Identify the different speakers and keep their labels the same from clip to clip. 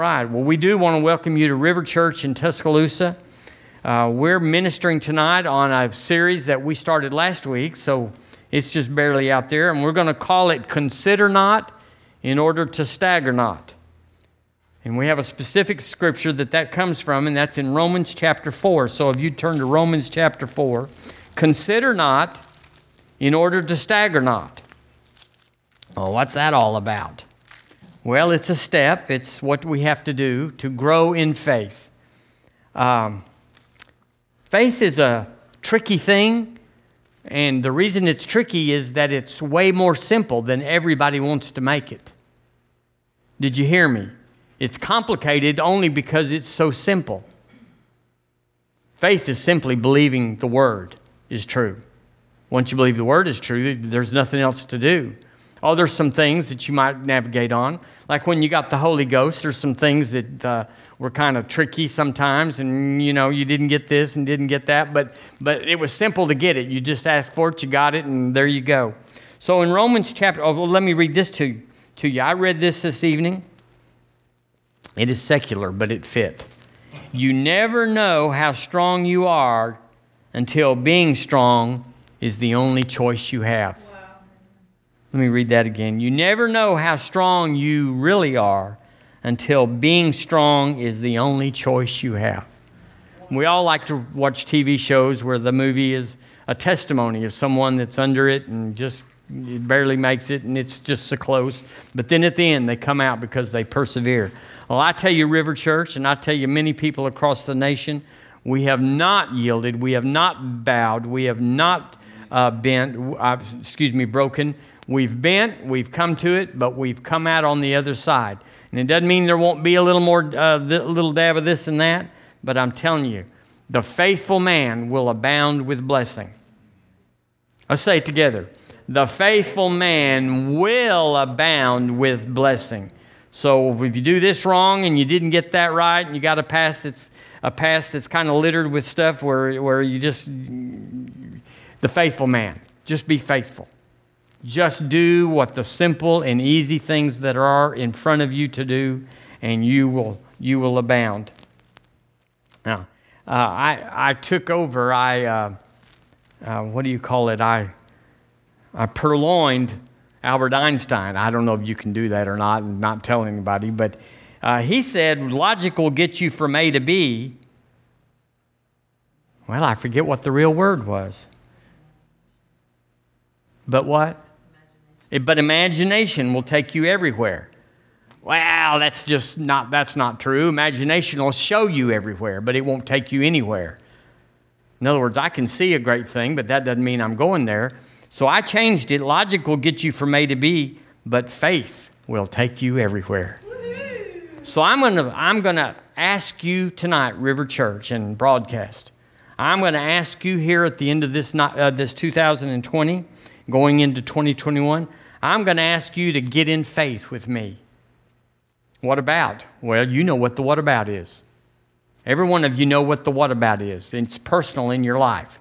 Speaker 1: Right. Well, we do want to welcome you to River Church in Tuscaloosa. Uh, we're ministering tonight on a series that we started last week, so it's just barely out there, and we're going to call it Consider Not in Order to Stagger Not. And we have a specific scripture that that comes from, and that's in Romans chapter 4. So if you turn to Romans chapter 4, consider not in order to stagger not. Oh, what's that all about? Well, it's a step, it's what we have to do to grow in faith. Um, faith is a tricky thing, and the reason it's tricky is that it's way more simple than everybody wants to make it. Did you hear me? It's complicated only because it's so simple. Faith is simply believing the Word is true. Once you believe the Word is true, there's nothing else to do. Oh, there's some things that you might navigate on. Like when you got the Holy Ghost, there's some things that uh, were kind of tricky sometimes, and you know, you didn't get this and didn't get that, but, but it was simple to get it. You just asked for it, you got it, and there you go. So in Romans chapter, oh, well, let me read this to, to you. I read this this evening. It is secular, but it fit. You never know how strong you are until being strong is the only choice you have. Let me read that again. You never know how strong you really are until being strong is the only choice you have. We all like to watch TV shows where the movie is a testimony of someone that's under it and just barely makes it and it's just so close. But then at the end, they come out because they persevere. Well, I tell you, River Church, and I tell you, many people across the nation, we have not yielded, we have not bowed, we have not uh, bent, uh, excuse me, broken. We've bent, we've come to it, but we've come out on the other side. And it doesn't mean there won't be a little more, uh, little dab of this and that, but I'm telling you, the faithful man will abound with blessing. Let's say it together. The faithful man will abound with blessing. So if you do this wrong and you didn't get that right, and you got a past that's a past that's kind of littered with stuff where, where you just the faithful man, just be faithful. Just do what the simple and easy things that are in front of you to do, and you will, you will abound. Now, uh, I, I took over, I, uh, uh, what do you call it? I, I purloined Albert Einstein. I don't know if you can do that or not, and not tell anybody, but uh, he said logic will get you from A to B. Well, I forget what the real word was. But what? But imagination will take you everywhere. Well, that's just not that's not true. Imagination will show you everywhere, but it won't take you anywhere. In other words, I can see a great thing, but that doesn't mean I'm going there. So I changed it. Logic will get you from A to B, but faith will take you everywhere. So I'm going to I'm going to ask you tonight, River Church and broadcast. I'm going to ask you here at the end of this uh, this 2020, going into 2021. I'm going to ask you to get in faith with me. What about? Well, you know what the what about is. Every one of you know what the what about is. It's personal in your life.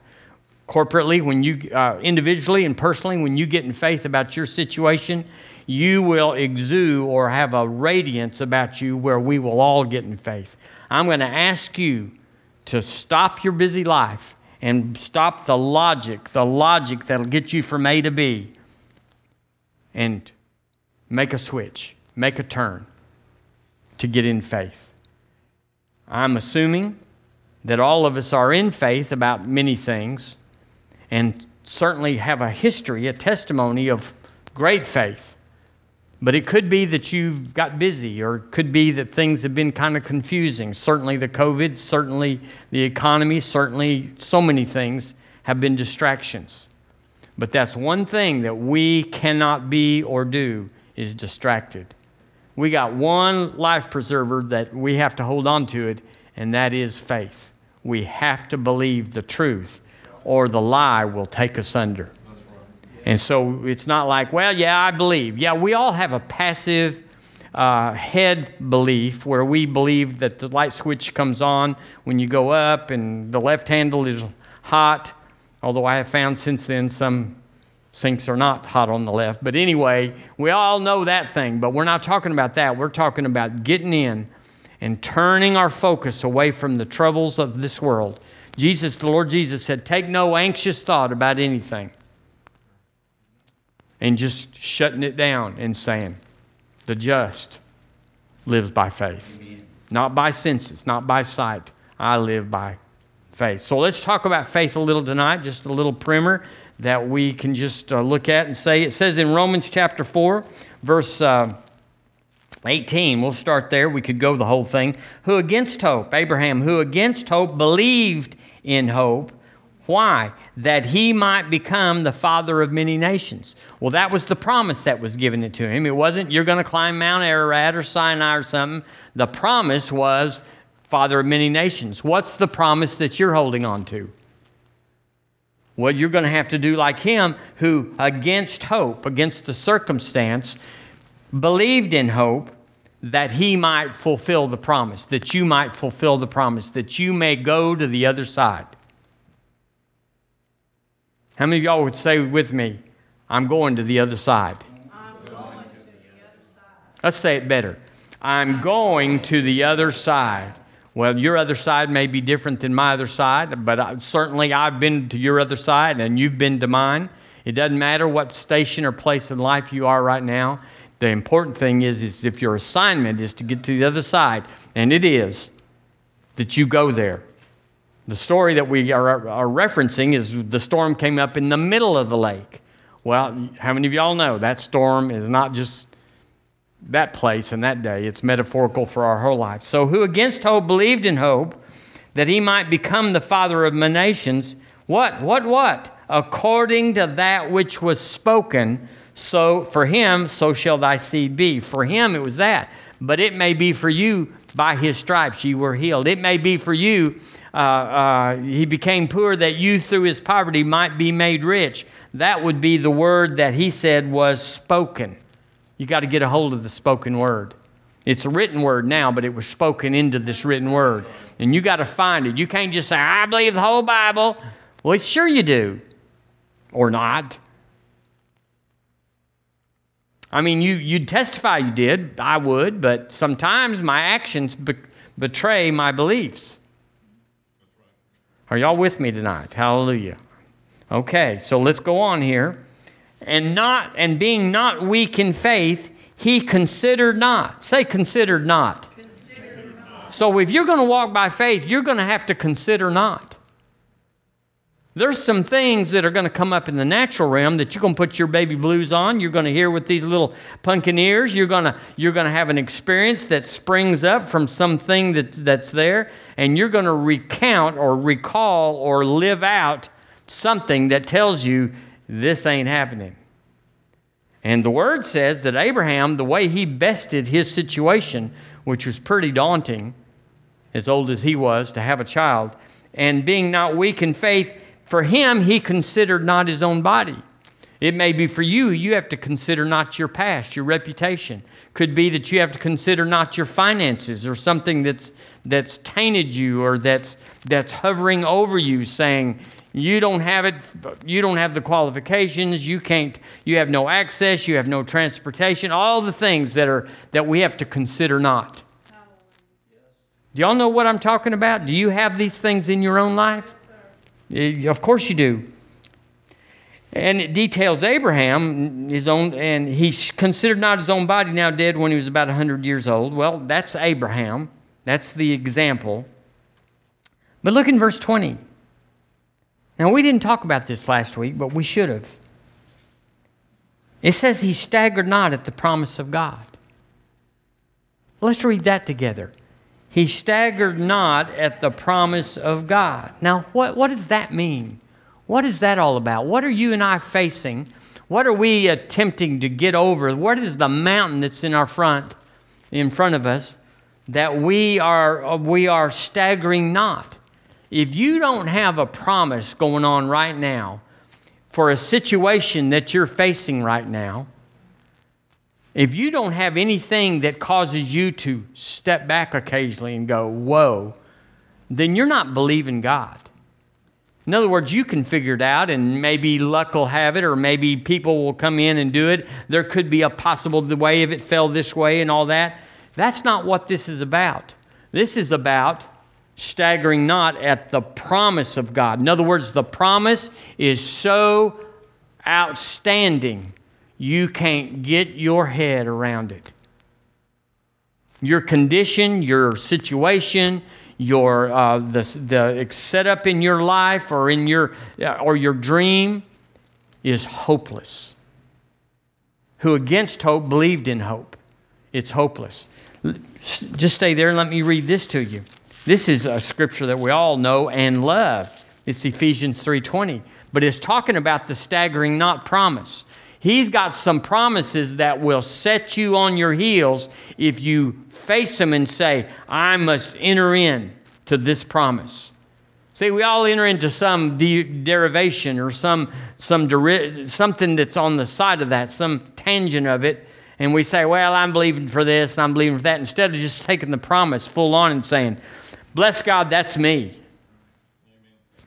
Speaker 1: Corporately, when you uh, individually and personally, when you get in faith about your situation, you will exude or have a radiance about you where we will all get in faith. I'm going to ask you to stop your busy life and stop the logic, the logic that'll get you from A to B, and make a switch, make a turn to get in faith. I'm assuming that all of us are in faith about many things and certainly have a history, a testimony of great faith. But it could be that you've got busy, or it could be that things have been kind of confusing. Certainly, the COVID, certainly, the economy, certainly, so many things have been distractions. But that's one thing that we cannot be or do is distracted. We got one life preserver that we have to hold on to it, and that is faith. We have to believe the truth, or the lie will take us under. And so it's not like, well, yeah, I believe. Yeah, we all have a passive uh, head belief where we believe that the light switch comes on when you go up and the left handle is hot Although I have found since then some sinks are not hot on the left. But anyway, we all know that thing, but we're not talking about that. We're talking about getting in and turning our focus away from the troubles of this world. Jesus, the Lord Jesus said, Take no anxious thought about anything. And just shutting it down and saying, The just lives by faith, Amen. not by senses, not by sight. I live by faith. So let's talk about faith a little tonight, just a little primer that we can just uh, look at and say. It says in Romans chapter 4, verse. Uh, 18, we'll start there. We could go the whole thing. Who against hope? Abraham, who against hope believed in hope. Why? That he might become the father of many nations. Well, that was the promise that was given to him. It wasn't you're going to climb Mount Ararat or Sinai or something. The promise was father of many nations. What's the promise that you're holding on to? Well, you're going to have to do like him who, against hope, against the circumstance, believed in hope that he might fulfill the promise, that you might fulfill the promise, that you may go to the other side. How many of y'all would say with me, I'm going to the other side? Let's say it better. I'm going to the other side. Well, your other side may be different than my other side, but I, certainly I've been to your other side and you've been to mine. It doesn't matter what station or place in life you are right now. The important thing is, is if your assignment is to get to the other side, and it is, that you go there. The story that we are, are referencing is the storm came up in the middle of the lake. Well, how many of y'all know that storm is not just that place and that day, it's metaphorical for our whole life. So, who against hope believed in hope that he might become the father of nations? What? What? What? According to that which was spoken so for him, so shall thy seed be. For him, it was that. But it may be for you, by his stripes you were healed. It may be for you, uh, uh, he became poor that you through his poverty might be made rich. That would be the word that he said was spoken. You got to get a hold of the spoken word. It's a written word now, but it was spoken into this written word. And you got to find it. You can't just say, I believe the whole Bible. Well, sure you do. Or not. I mean, you, you'd testify you did, I would, but sometimes my actions be- betray my beliefs. Are y'all with me tonight? Hallelujah. Okay, so let's go on here. And not and being not weak in faith, he considered not. Say considered not. Not. So if you're going to walk by faith, you're going to have to consider not. There's some things that are going to come up in the natural realm that you're going to put your baby blues on. You're going to hear with these little pumpkin ears. You're going to, you're going to have an experience that springs up from something that, that's there, and you're going to recount or recall or live out something that tells you this ain't happening. And the word says that Abraham, the way he bested his situation, which was pretty daunting, as old as he was, to have a child, and being not weak in faith, for him, he considered not his own body. It may be for you, you have to consider not your past, your reputation. Could be that you have to consider not your finances or something that's, that's tainted you or that's, that's hovering over you, saying, you don't have it, you don't have the qualifications, you can't, you have no access, you have no transportation, all the things that, are, that we have to consider not. Do y'all know what I'm talking about? Do you have these things in your own life? Eh, of course you do. And it details Abraham, his own, and he considered not his own body now dead when he was about 100 years old. Well, that's Abraham. That's the example. But look in verse 20. Now, we didn't talk about this last week, but we should have. It says he staggered not at the promise of God. Let's read that together. He staggered not at the promise of God. Now, what, what does that mean? What is that all about? What are you and I facing? What are we attempting to get over? What is the mountain that's in our front, in front of us, that we are, we are staggering not? If you don't have a promise going on right now for a situation that you're facing right now, if you don't have anything that causes you to step back occasionally and go, whoa, then you're not believing God. In other words, you can figure it out, and maybe luck will have it, or maybe people will come in and do it. There could be a possible way if it fell this way and all that. That's not what this is about. This is about staggering not at the promise of God. In other words, the promise is so outstanding, you can't get your head around it. Your condition, your situation, your uh, the, the setup in your life or in your uh, or your dream is hopeless. Who against hope believed in hope. It's hopeless. Just stay there and let me read this to you. This is a scripture that we all know and love. It's Ephesians 3:20, but it's talking about the staggering not promise. He's got some promises that will set you on your heels if you face them and say, I must enter in to this promise. See, we all enter into some de- derivation or some, some deri- something that's on the side of that, some tangent of it, and we say, Well, I'm believing for this and I'm believing for that, instead of just taking the promise full on and saying, Bless God, that's me.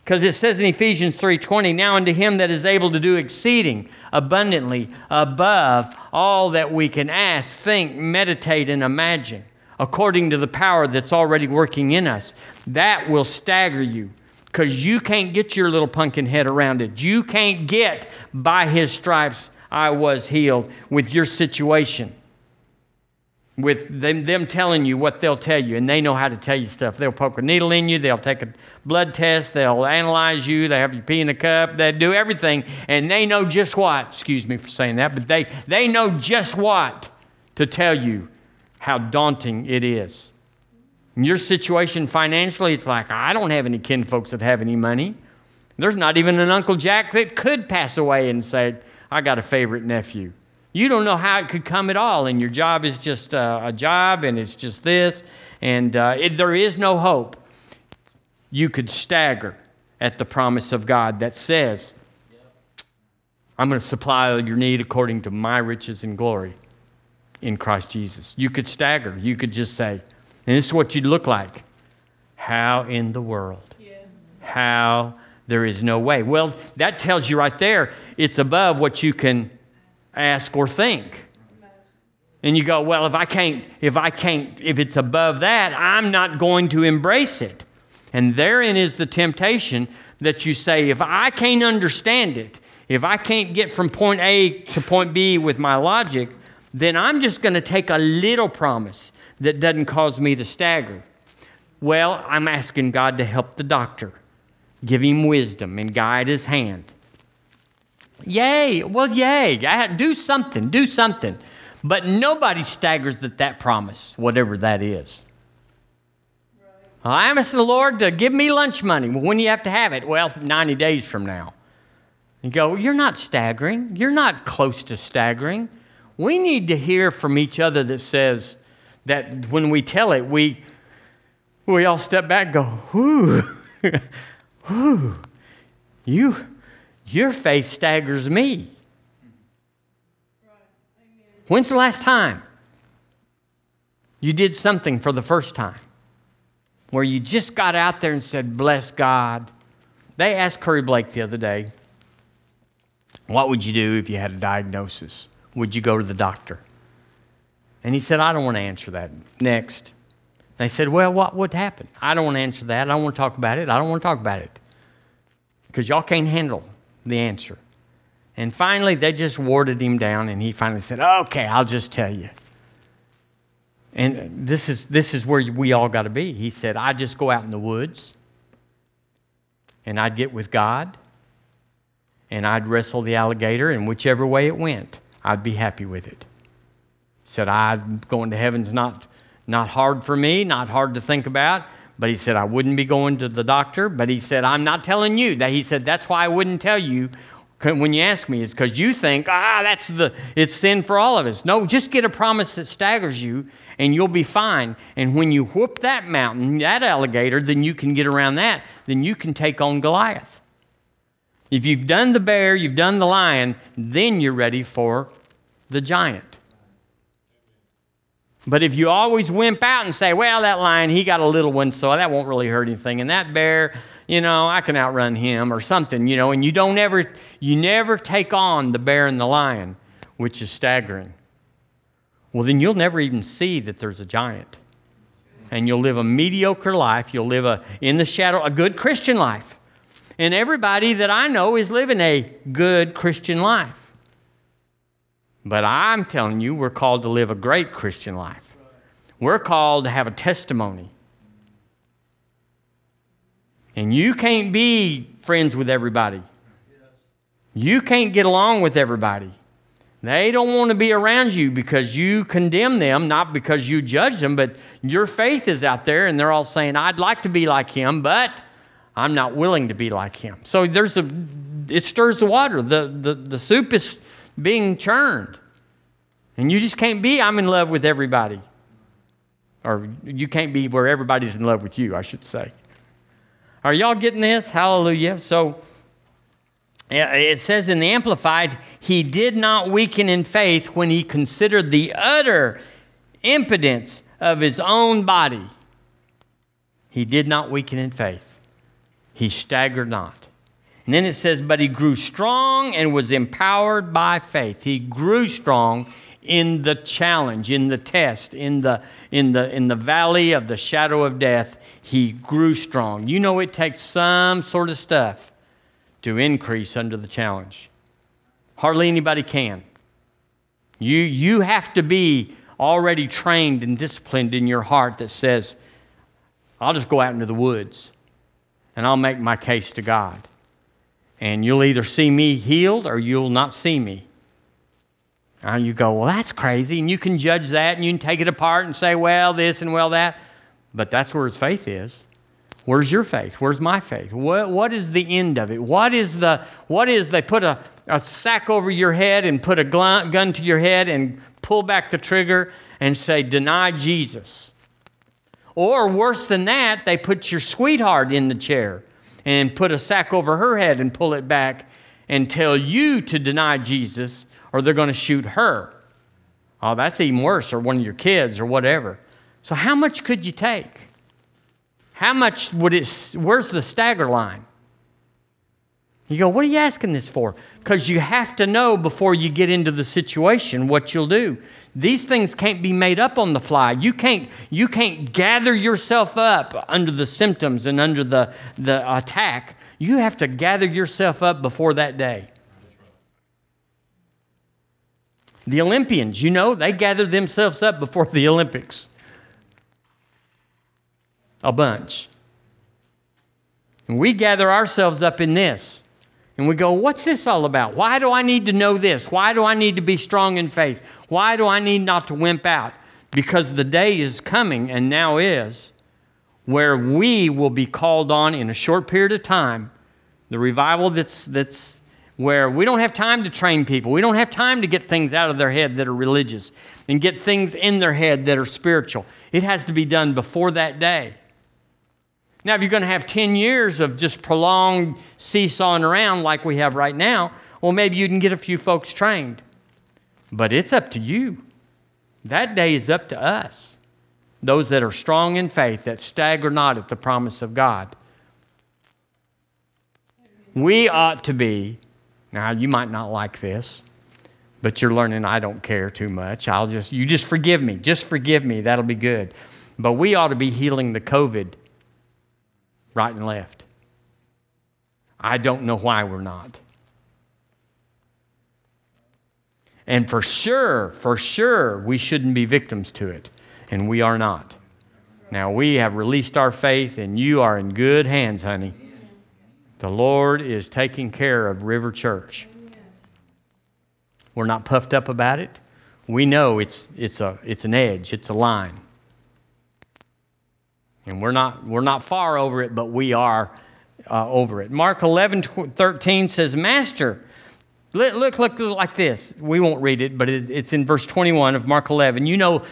Speaker 1: Because it says in Ephesians 3:20, now unto him that is able to do exceeding abundantly above all that we can ask, think, meditate, and imagine, according to the power that's already working in us. That will stagger you because you can't get your little pumpkin head around it. You can't get by his stripes I was healed with your situation with them, them telling you what they'll tell you, and they know how to tell you stuff. They'll poke a needle in you, they'll take a blood test, they'll analyze you, they have you pee in a cup, they do everything, and they know just what, excuse me for saying that, but they, they know just what to tell you how daunting it is. In your situation financially, it's like, I don't have any kin folks that have any money. There's not even an Uncle Jack that could pass away and say, I got a favorite nephew. You don't know how it could come at all, and your job is just uh, a job, and it's just this, and uh, it, there is no hope. You could stagger at the promise of God that says, I'm going to supply all your need according to my riches and glory in Christ Jesus. You could stagger. You could just say, and this is what you'd look like. How in the world? Yes. How there is no way. Well, that tells you right there, it's above what you can ask or think. And you go, well, if I can't, if I can't, if it's above that, I'm not going to embrace it. And therein is the temptation that you say, if I can't understand it, if I can't get from point A to point B with my logic, then I'm just going to take a little promise that doesn't cause me to stagger. Well, I'm asking God to help the doctor, give him wisdom and guide his hand. Yay. Well, yay. Do something. Do something. But nobody staggers at that promise, whatever that is. Right. I'm asking the Lord to give me lunch money. Well, when do you have to have it? Well, 90 days from now. You go, You're not staggering. You're not close to staggering. We need to hear from each other that says that when we tell it, we, we all step back go, Whoo, whoo, you, your faith staggers me. When's the last time you did something for the first time? Where you just got out there and said, Bless God. They asked Curry Blake the other day, What would you do if you had a diagnosis? Would you go to the doctor? And he said, I don't want to answer that. Next. They said, Well, what would happen? I don't want to answer that. I don't want to talk about it. I don't want to talk about it. Because y'all can't handle the answer. And finally, they just warded him down, and he finally said, Okay, I'll just tell you. And this is, this is where we all got to be. He said, I just go out in the woods, and I'd get with God, and I'd wrestle the alligator, and whichever way it went, I'd be happy with it. He said, I'm going to heaven's not, not hard for me, not hard to think about. But he said, I wouldn't be going to the doctor. But he said, I'm not telling you. That he said, that's why I wouldn't tell you when you ask me, is because you think, ah, that's the, it's sin for all of us. No, just get a promise that staggers you and you'll be fine. And when you whoop that mountain, that alligator, then you can get around that. Then you can take on Goliath. If you've done the bear, you've done the lion, then you're ready for the giant. But if you always wimp out and say, well, that lion, he got a little one, so that won't really hurt anything. And that bear, you know, I can outrun him or something, you know, and you don't ever, you never take on the bear and the lion, which is staggering. Well, then you'll never even see that there's a giant. and you'll live a mediocre life. You'll live a, in the shadow, a good Christian life. And everybody that I know is living a good Christian life. But I'm telling you, we're called to live a great Christian life. We're called to have a testimony. And you can't be friends with everybody. You can't get along with everybody. They don't want to be around you because you condemn them, not because you judge them, but your faith is out there and they're all saying, I'd like to be like him, but I'm not willing to be like him. So there's a, it stirs the water. The, the, the soup is being churned. And you just can't be, I'm in love with everybody. Or you can't be where everybody's in love with you, I should say. Are y'all getting this? Hallelujah. So it says in the Amplified, he did not weaken in faith when he considered the utter impotence of his own body. He did not weaken in faith. He staggered not. And then it says, but he grew strong and was empowered by faith. He grew strong in the challenge, in the test, in the, in the, in the valley of the shadow of death. He grew strong. You know, it takes some sort of stuff to increase under the challenge. Hardly anybody can. You, you have to be already trained and disciplined in your heart that says, I'll just go out into the woods and I'll make my case to God. And you'll either see me healed or you'll not see me. And you go, well, that's crazy. And you can judge that and you can take it apart and say, well, this and well, that. But that's where his faith is. Where's your faith? Where's my faith? What, what is the end of it? What is the, what is they put a, a sack over your head and put a gun to your head and pull back the trigger and say, deny Jesus. Or worse than that, they put your sweetheart in the chair and put a sack over her head and pull it back and tell you to deny Jesus or they're going to shoot her. Oh, that's even worse, or one of your kids or whatever. So, how much could you take? How much would it, where's the stagger line? You go, what are you asking this for? Because you have to know before you get into the situation what you'll do. These things can't be made up on the fly. You can't, you can't gather yourself up under the symptoms and under the, the attack. You have to gather yourself up before that day. The Olympians, you know, they gathered themselves up before the Olympics a bunch. And we gather ourselves up in this. And we go, what's this all about? Why do I need to know this? Why do I need to be strong in faith? Why do I need not to wimp out? Because the day is coming, and now is, where we will be called on in a short period of time. The revival that's, that's where we don't have time to train people. We don't have time to get things out of their head that are religious and get things in their head that are spiritual. It has to be done before that day. Now, if you're going to have 10 years of just prolonged seesawing around like we have right now, well, maybe you can get a few folks trained. But it's up to you. That day is up to us, those that are strong in faith, that stagger not at the promise of God. We ought to be, now you might not like this, but you're learning I don't care too much. I'll just, you just forgive me. Just forgive me. That'll be good. But we ought to be healing the COVID right and left. I don't know why we're not. And for sure, for sure, we shouldn't be victims to it. And we are not. Now, we have released our faith, and you are in good hands, honey. The Lord is taking care of River Church. We're not puffed up about it. We know it's, it's, a, it's an edge, it's a line. And we're not, we're not far over it, but we are uh, over it. Mark 11, 13 says, Master, look, look, look like this. We won't read it, but it, it's in verse 21 of Mark 11. You know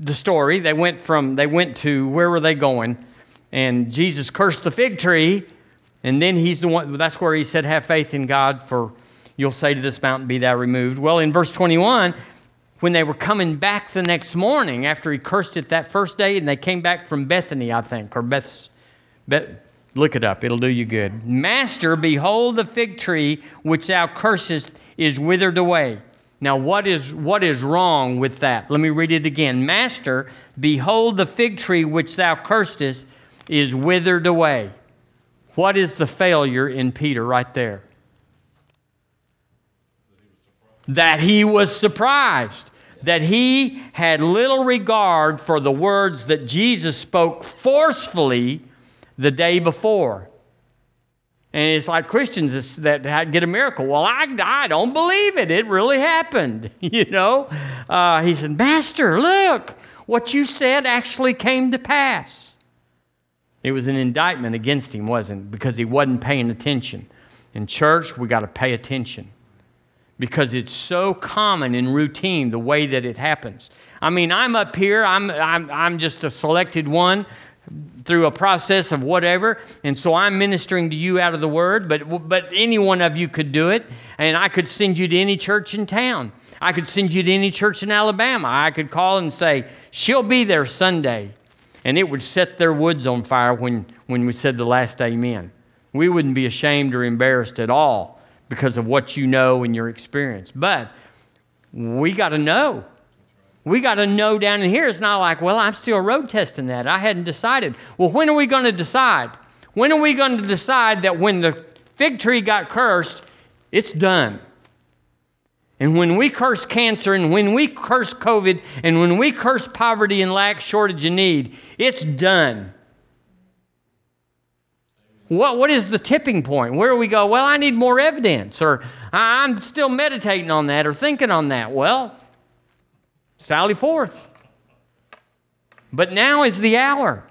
Speaker 1: the story. They went from, they went to, where were they going? And Jesus cursed the fig tree, and then he's the one, that's where he said, Have faith in God, for you'll say to this mountain, Be thou removed. Well, in verse 21, when they were coming back the next morning after he cursed it that first day, and they came back from Bethany, I think, or Beth, look it up, it'll do you good. Master, behold, the fig tree which thou cursest is withered away. Now, what is, what is wrong with that? Let me read it again. Master, behold, the fig tree which thou cursedest is withered away. What is the failure in Peter right there? That he was surprised. That he had little regard for the words that Jesus spoke forcefully the day before. And it's like Christians that get a miracle. Well, I, I don't believe it. It really happened. You know? Uh, he said, Master, look, what you said actually came to pass. It was an indictment against him, wasn't it? Because he wasn't paying attention. In church, we got to pay attention because it's so common and routine the way that it happens. I mean, I'm up here, I'm, I'm, I'm just a selected one through a process of whatever. And so I'm ministering to you out of the word, but, but any one of you could do it. And I could send you to any church in town. I could send you to any church in Alabama. I could call and say, She'll be there Sunday. And it would set their woods on fire when, when we said the last amen. We wouldn't be ashamed or embarrassed at all because of what you know and your experience. But we got to know. We got to know down in here. It's not like, well, I'm still road testing that. I hadn't decided. Well, when are we going to decide? When are we going to decide that when the fig tree got cursed, it's done? And when we curse cancer and when we curse COVID and when we curse poverty and lack, shortage, and need, it's done. What, what is the tipping point? Where do we go, well, I need more evidence, or I'm still meditating on that or thinking on that? Well, sally forth. But now is the hour.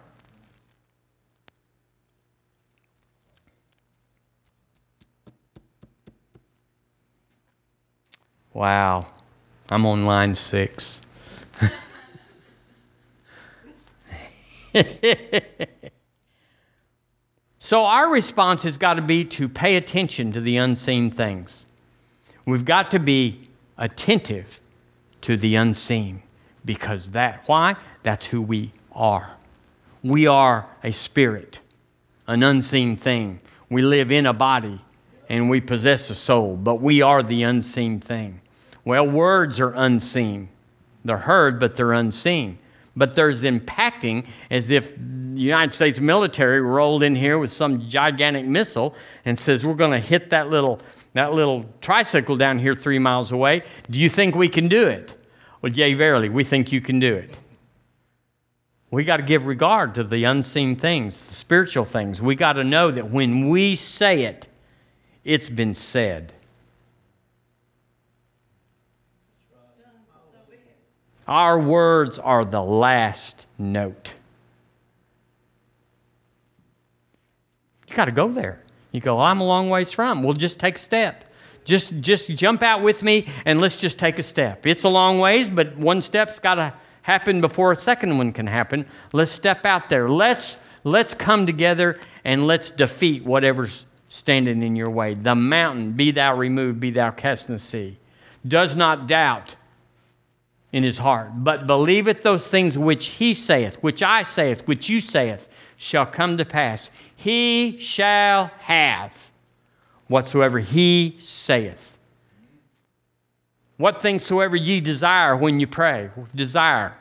Speaker 1: Wow, I'm on line six. so, our response has got to be to pay attention to the unseen things. We've got to be attentive to the unseen because that, why? That's who we are. We are a spirit, an unseen thing. We live in a body and we possess a soul, but we are the unseen thing. Well, words are unseen. They're heard, but they're unseen. But there's impacting as if the United States military rolled in here with some gigantic missile and says, We're going to hit that little, that little tricycle down here three miles away. Do you think we can do it? Well, yea, verily, we think you can do it. We got to give regard to the unseen things, the spiritual things. We got to know that when we say it, it's been said. Our words are the last note. You got to go there. You go, I'm a long ways from. Well, just take a step. Just, just jump out with me and let's just take a step. It's a long ways, but one step's got to happen before a second one can happen. Let's step out there. Let's, let's come together and let's defeat whatever's standing in your way. The mountain, be thou removed, be thou cast in the sea. Does not doubt in his heart, but believeth those things which he saith, which I saith, which you saith, shall come to pass. He shall have whatsoever he saith. What things soever ye desire when you pray. Desire,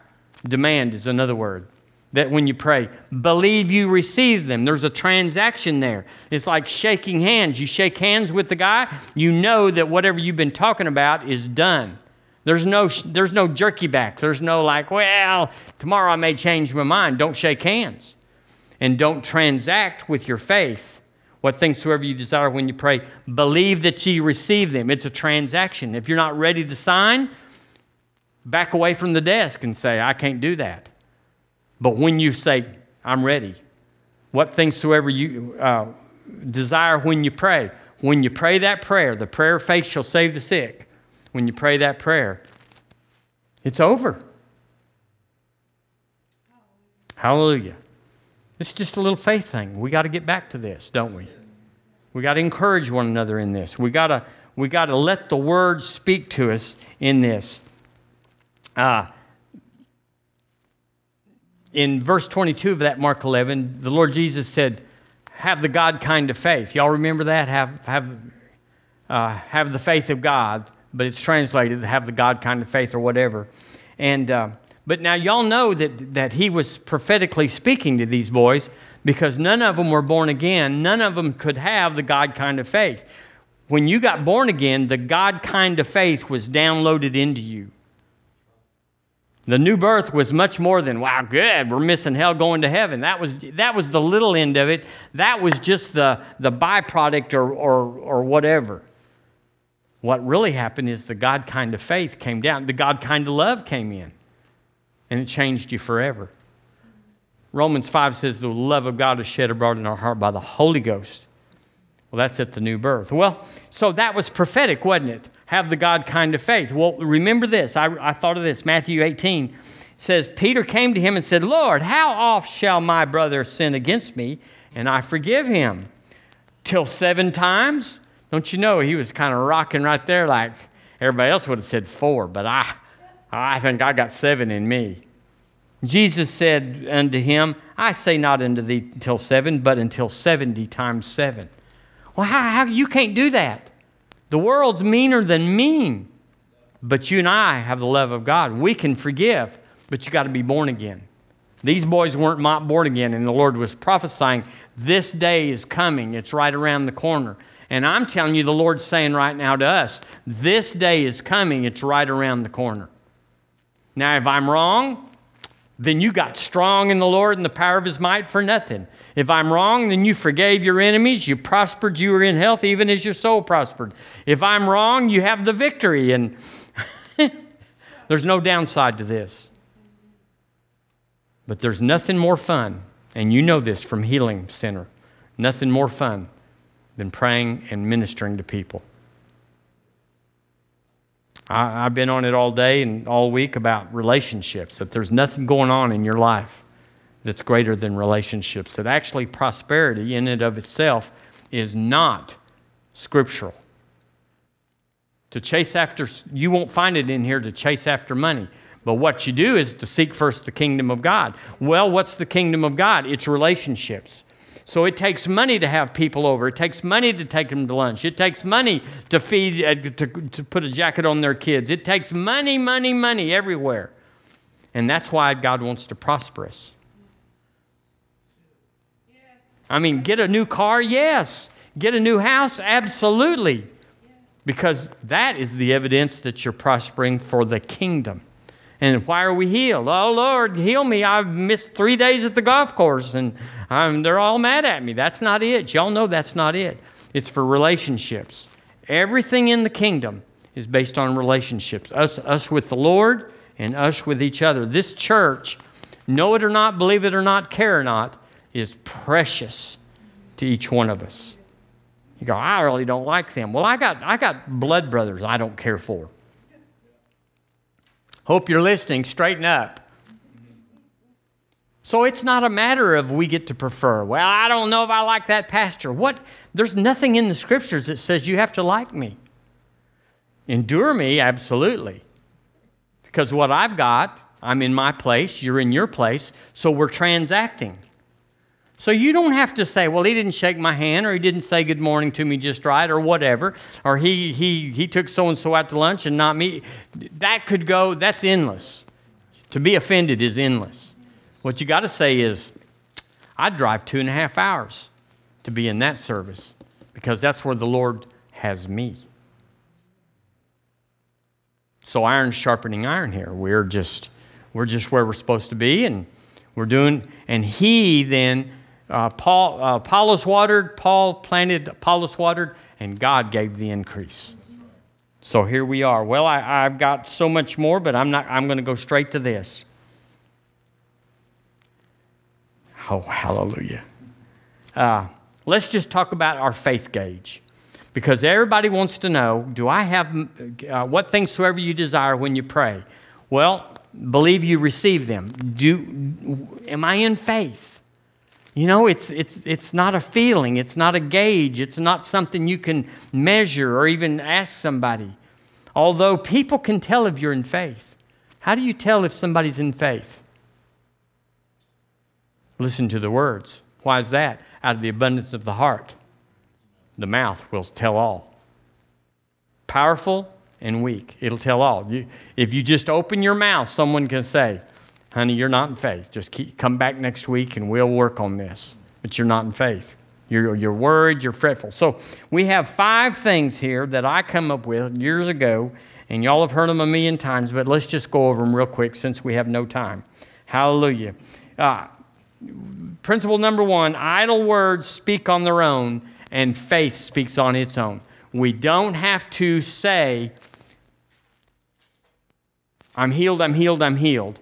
Speaker 1: demand is another word. That when you pray, believe you receive them. There's a transaction there. It's like shaking hands. You shake hands with the guy, you know that whatever you've been talking about is done. There's no, there's no jerky back. There's no like, well, tomorrow I may change my mind. Don't shake hands. And don't transact with your faith what things soever you desire when you pray, believe that ye receive them. It's a transaction. If you're not ready to sign, back away from the desk and say, I can't do that. But when you say, I'm ready, what things soever you uh, desire when you pray, when you pray that prayer, the prayer of faith shall save the sick. When you pray that prayer, it's over. Hallelujah. It's just a little faith thing. We got to get back to this, don't we? We got to encourage one another in this. We got to we got to let the word speak to us in this. Uh, in verse 22 of that Mark 11, the Lord Jesus said, "Have the God kind of faith." Y'all remember that? Have have uh, have the faith of God, but it's translated to have the God kind of faith or whatever. And, uh, but now y'all know that, that he was prophetically speaking to these boys because none of them were born again. None of them could have the God kind of faith. When you got born again, the God kind of faith was downloaded into you. The new birth was much more than, wow, good, we're missing hell going to heaven. That was, that was the little end of it. That was just the, the byproduct or, or, or whatever. What really happened is the God kind of faith came down, the God kind of love came in, and it changed you forever. Romans 5 says, The love of God is shed abroad in our heart by the Holy Ghost. Well, that's at the new birth. Well, so that was prophetic, wasn't it? have the God kind of faith. Well, remember this. I, I thought of this. Matthew 18 says, Peter came to him and said, Lord, how oft shall my brother sin against me and I forgive him? Till seven times? Don't you know he was kind of rocking right there like everybody else would have said four, but I, I think I got seven in me. Jesus said unto him, I say not unto thee until seven, but until 70 times seven. Well, how, how you can't do that. The world's meaner than mean. But you and I have the love of God. We can forgive, but you got to be born again. These boys weren't born again, and the Lord was prophesying, This day is coming. It's right around the corner. And I'm telling you, the Lord's saying right now to us, This day is coming. It's right around the corner. Now, if I'm wrong, then you got strong in the Lord and the power of his might for nothing. If I'm wrong, then you forgave your enemies, you prospered, you were in health, even as your soul prospered. If I'm wrong, you have the victory. And there's no downside to this. But there's nothing more fun, and you know this from Healing Center nothing more fun than praying and ministering to people. I, have been on it all day and all week about relationships, that there's nothing going on in your life that's greater than relationships, that actually prosperity in and of itself is not scriptural. To chase after, you won't find it in here to chase after money. But what you do is to seek first the kingdom of God. Well, what's the kingdom of God? It's relationships. So it takes money to have people over. It takes money to take them to lunch. It takes money to feed, uh, to, to put a jacket on their kids. It takes money, money, money everywhere. And that's why God wants to prosper us. I mean, get a new car? Yes. Get a new house? Absolutely. Because that is the evidence that you're prospering for the kingdom. And why are we healed? Oh, Lord, heal me. I've missed three days at the golf course and I'm, they're all mad at me. That's not it. Y'all know that's not it. It's for relationships. Everything in the kingdom is based on relationships us, us with the Lord and us with each other. This church, know it or not, believe it or not, care or not, is precious to each one of us. You go, I really don't like them. Well, I got, I got blood brothers I don't care for. Hope you're listening. Straighten up. So it's not a matter of we get to prefer. Well, I don't know if I like that pastor. What? There's nothing in the scriptures that says you have to like me. Endure me, absolutely. Because what I've got, I'm in my place, you're in your place, so we're transacting. So you don't have to say, well, he didn't shake my hand, or he didn't say good morning to me just right, or whatever, or he, he, he took so and so out to lunch and not me. That could go, that's endless. To be offended is endless. What you got to say is, I'd drive two and a half hours to be in that service because that's where the Lord has me. So iron sharpening iron here. We're just we're just where we're supposed to be, and we're doing. And he then uh, Paul, uh, Apollos watered, Paul planted, Apollos watered, and God gave the increase. So here we are. Well, I, have got so much more, but I'm not. I'm going to go straight to this. Oh, hallelujah. Uh, let's just talk about our faith gauge, because everybody wants to know: Do I have uh, what things soever you desire when you pray? Well, believe you receive them. Do am I in faith? You know, it's, it's, it's not a feeling, it's not a gauge, it's not something you can measure or even ask somebody. Although people can tell if you're in faith. How do you tell if somebody's in faith? Listen to the words. Why is that? Out of the abundance of the heart, the mouth will tell all. Powerful? and weak. It'll tell all. You, if you just open your mouth, someone can say, honey, you're not in faith. Just keep, come back next week and we'll work on this. But you're not in faith. You're, you're worried, you're fretful. So we have five things here that I come up with years ago, and y'all have heard them a million times, but let's just go over them real quick since we have no time. Hallelujah. Uh, principle number one idle words speak on their own, and faith speaks on its own. We don't have to say, I'm healed, I'm healed, I'm healed.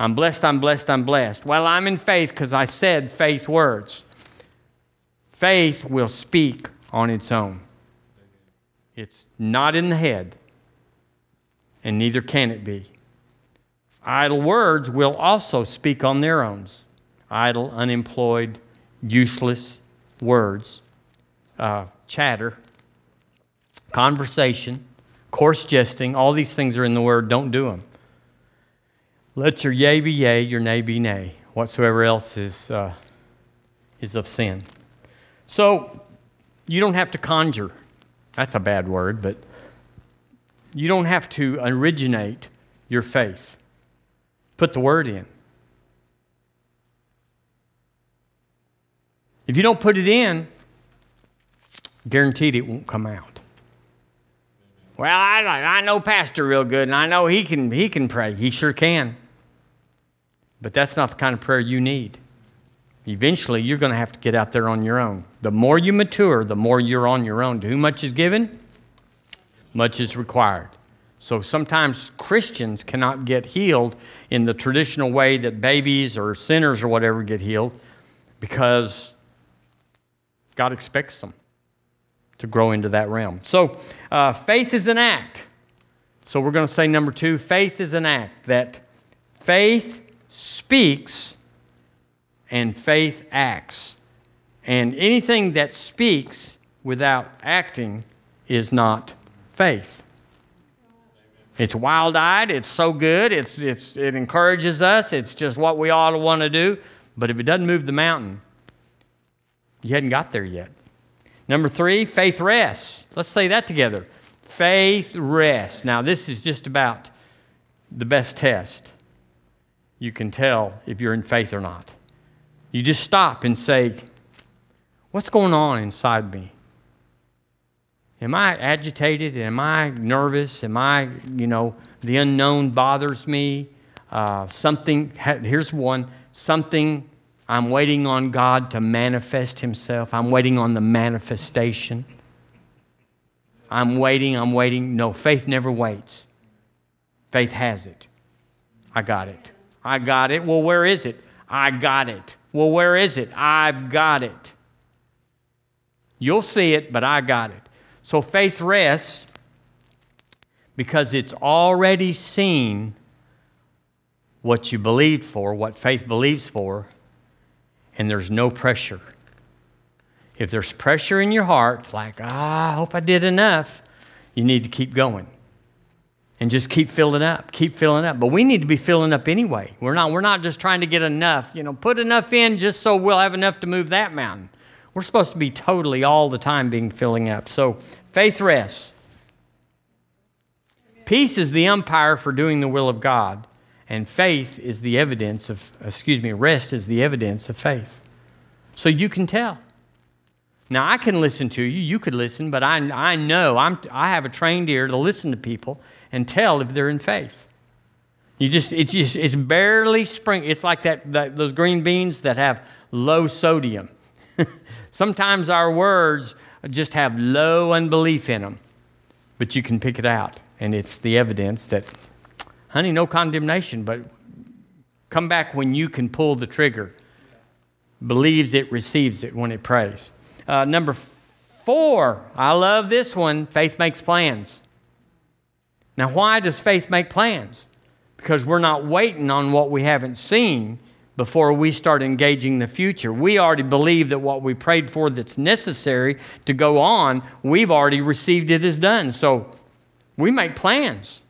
Speaker 1: I'm blessed, I'm blessed, I'm blessed. Well, I'm in faith because I said faith words. Faith will speak on its own. It's not in the head, and neither can it be. Idle words will also speak on their own. Idle, unemployed, useless words, uh, chatter, conversation, coarse jesting, all these things are in the word. Don't do them. Let your yea be yea, your nay be nay. Whatsoever else is, uh, is of sin. So you don't have to conjure. That's a bad word, but you don't have to originate your faith. Put the word in. If you don't put it in, guaranteed it won't come out. Well, I, I know Pastor real good, and I know he can, he can pray. He sure can. But that's not the kind of prayer you need. Eventually, you're going to have to get out there on your own. The more you mature, the more you're on your own. To whom much is given, much is required. So sometimes Christians cannot get healed in the traditional way that babies or sinners or whatever get healed because God expects them to grow into that realm. So uh, faith is an act. So we're going to say number two faith is an act. That faith speaks and faith acts. And anything that speaks without acting is not faith. It's wild eyed, it's so good, it's, it's, it encourages us, it's just what we all want to do. But if it doesn't move the mountain, you hadn't got there yet. Number three, faith rests. Let's say that together. Faith rests. Now, this is just about the best test you can tell if you're in faith or not. You just stop and say, What's going on inside me? Am I agitated? Am I nervous? Am I, you know, the unknown bothers me? Uh, something, here's one something I'm waiting on God to manifest Himself. I'm waiting on the manifestation. I'm waiting, I'm waiting. No, faith never waits. Faith has it. I got it. I got it. Well, where is it? I got it. Well, where is it? I've got it. You'll see it, but I got it. So faith rests because it's already seen what you believed for, what faith believes for, and there's no pressure. If there's pressure in your heart, like, ah, I hope I did enough, you need to keep going and just keep filling up, keep filling up. But we need to be filling up anyway. We're not, we're not just trying to get enough, you know, put enough in just so we'll have enough to move that mountain. We're supposed to be totally all the time being filling up. So faith rests. Peace is the umpire for doing the will of God, and faith is the evidence of, excuse me, rest is the evidence of faith. So you can tell. Now, I can listen to you, you could listen, but I, I know I'm, I have a trained ear to listen to people and tell if they're in faith. You just, it's just, it's barely spring. It's like that, that those green beans that have low sodium. Sometimes our words just have low unbelief in them, but you can pick it out, and it's the evidence that, honey, no condemnation, but come back when you can pull the trigger. Believes it, receives it when it prays. Uh, number four, I love this one faith makes plans. Now, why does faith make plans? Because we're not waiting on what we haven't seen before we start engaging the future. We already believe that what we prayed for that's necessary to go on, we've already received it as done. So we make plans.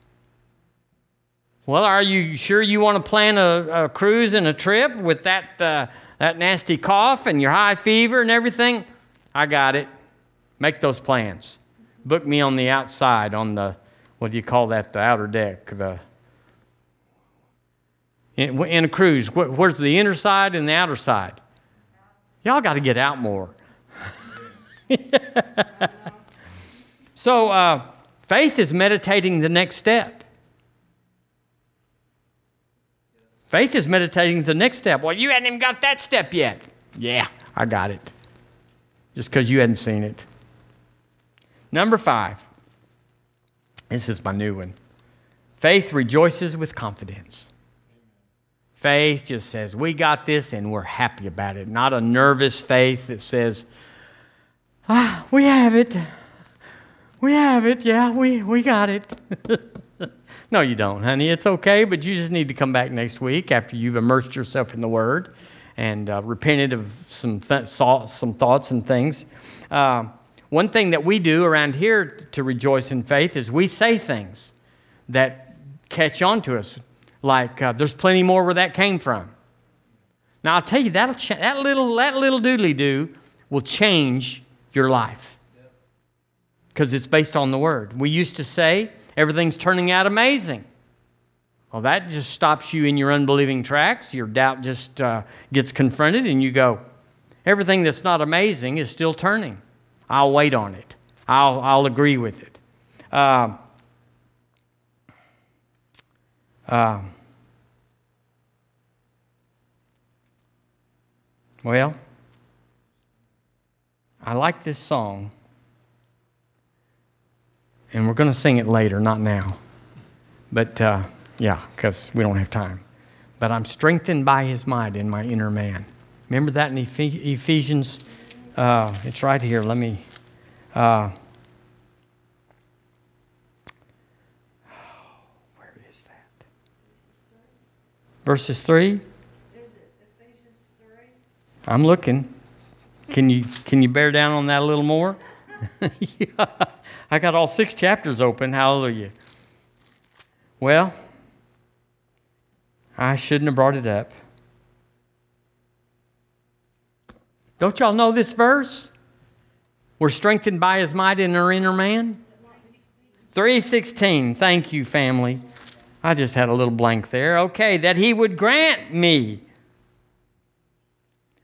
Speaker 1: Well, are you sure you want to plan a, a cruise and a trip with that, uh, that nasty cough and your high fever and everything? I got it. Make those plans. book me on the outside, on the, what do you call that, the outer deck? The, in, in a cruise, where's the inner side and the outer side? Y'all got to get out more. so, uh, faith is meditating the next step. Faith is meditating the next step. Well, you hadn't even got that step yet. Yeah, I got it. Just because you hadn't seen it. Number five. This is my new one. Faith rejoices with confidence. Faith just says, We got this and we're happy about it. Not a nervous faith that says, Ah, we have it. We have it. Yeah, we, we got it. no, you don't, honey. It's okay, but you just need to come back next week after you've immersed yourself in the Word and uh, repented of some, th- some thoughts and things. Uh, one thing that we do around here to rejoice in faith is we say things that catch on to us. Like, uh, there's plenty more where that came from. Now, I'll tell you, that'll ch- that little, that little doodly do will change your life because it's based on the Word. We used to say, everything's turning out amazing. Well, that just stops you in your unbelieving tracks. Your doubt just uh, gets confronted, and you go, everything that's not amazing is still turning. I'll wait on it, I'll, I'll agree with it. Uh, uh, well, I like this song, and we're going to sing it later, not now. But uh, yeah, because we don't have time. But I'm strengthened by his might in my inner man. Remember that in Ephesians? Uh, it's right here. Let me. Uh, where is that? Verses 3? I'm looking. Can you, can you bear down on that a little more? yeah. I got all six chapters open. Hallelujah. Well, I shouldn't have brought it up. Don't y'all know this verse? We're strengthened by his might in our inner man. 316. Thank you, family. I just had a little blank there. Okay, that he would grant me,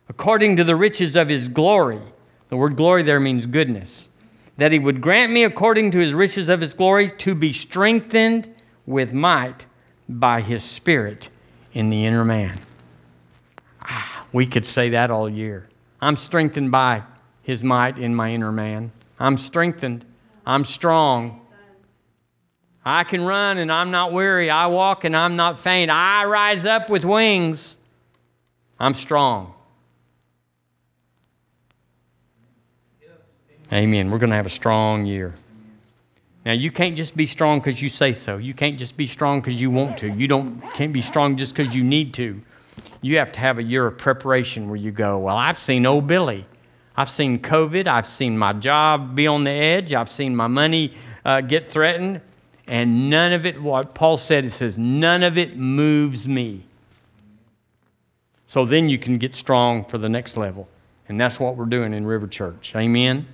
Speaker 1: according to the riches of his glory. The word glory there means goodness. That he would grant me, according to his riches of his glory, to be strengthened with might by his spirit in the inner man. Ah, we could say that all year. I'm strengthened by his might in my inner man. I'm strengthened. I'm strong. I can run and I'm not weary. I walk and I'm not faint. I rise up with wings. I'm strong. Amen. We're going to have a strong year. Now, you can't just be strong because you say so. You can't just be strong because you want to. You don't, can't be strong just because you need to. You have to have a year of preparation where you go, Well, I've seen old Billy. I've seen COVID. I've seen my job be on the edge. I've seen my money uh, get threatened. And none of it, what Paul said, it says, none of it moves me. So then you can get strong for the next level. And that's what we're doing in River Church. Amen.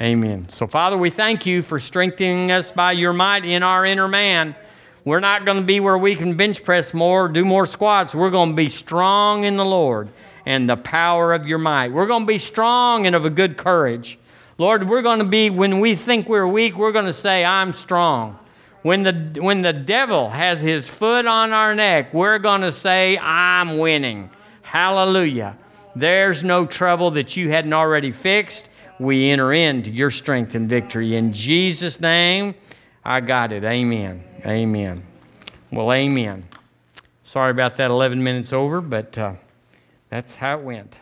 Speaker 1: Amen. So, Father, we thank you for strengthening us by your might in our inner man. We're not going to be where we can bench press more, do more squats. We're going to be strong in the Lord and the power of your might. We're going to be strong and of a good courage. Lord, we're going to be, when we think we're weak, we're going to say, I'm strong. When the, when the devil has his foot on our neck, we're going to say, I'm winning. Hallelujah. There's no trouble that you hadn't already fixed. We enter into your strength and victory. In Jesus' name, I got it. Amen. Amen. Well, amen. Sorry about that 11 minutes over, but uh, that's how it went.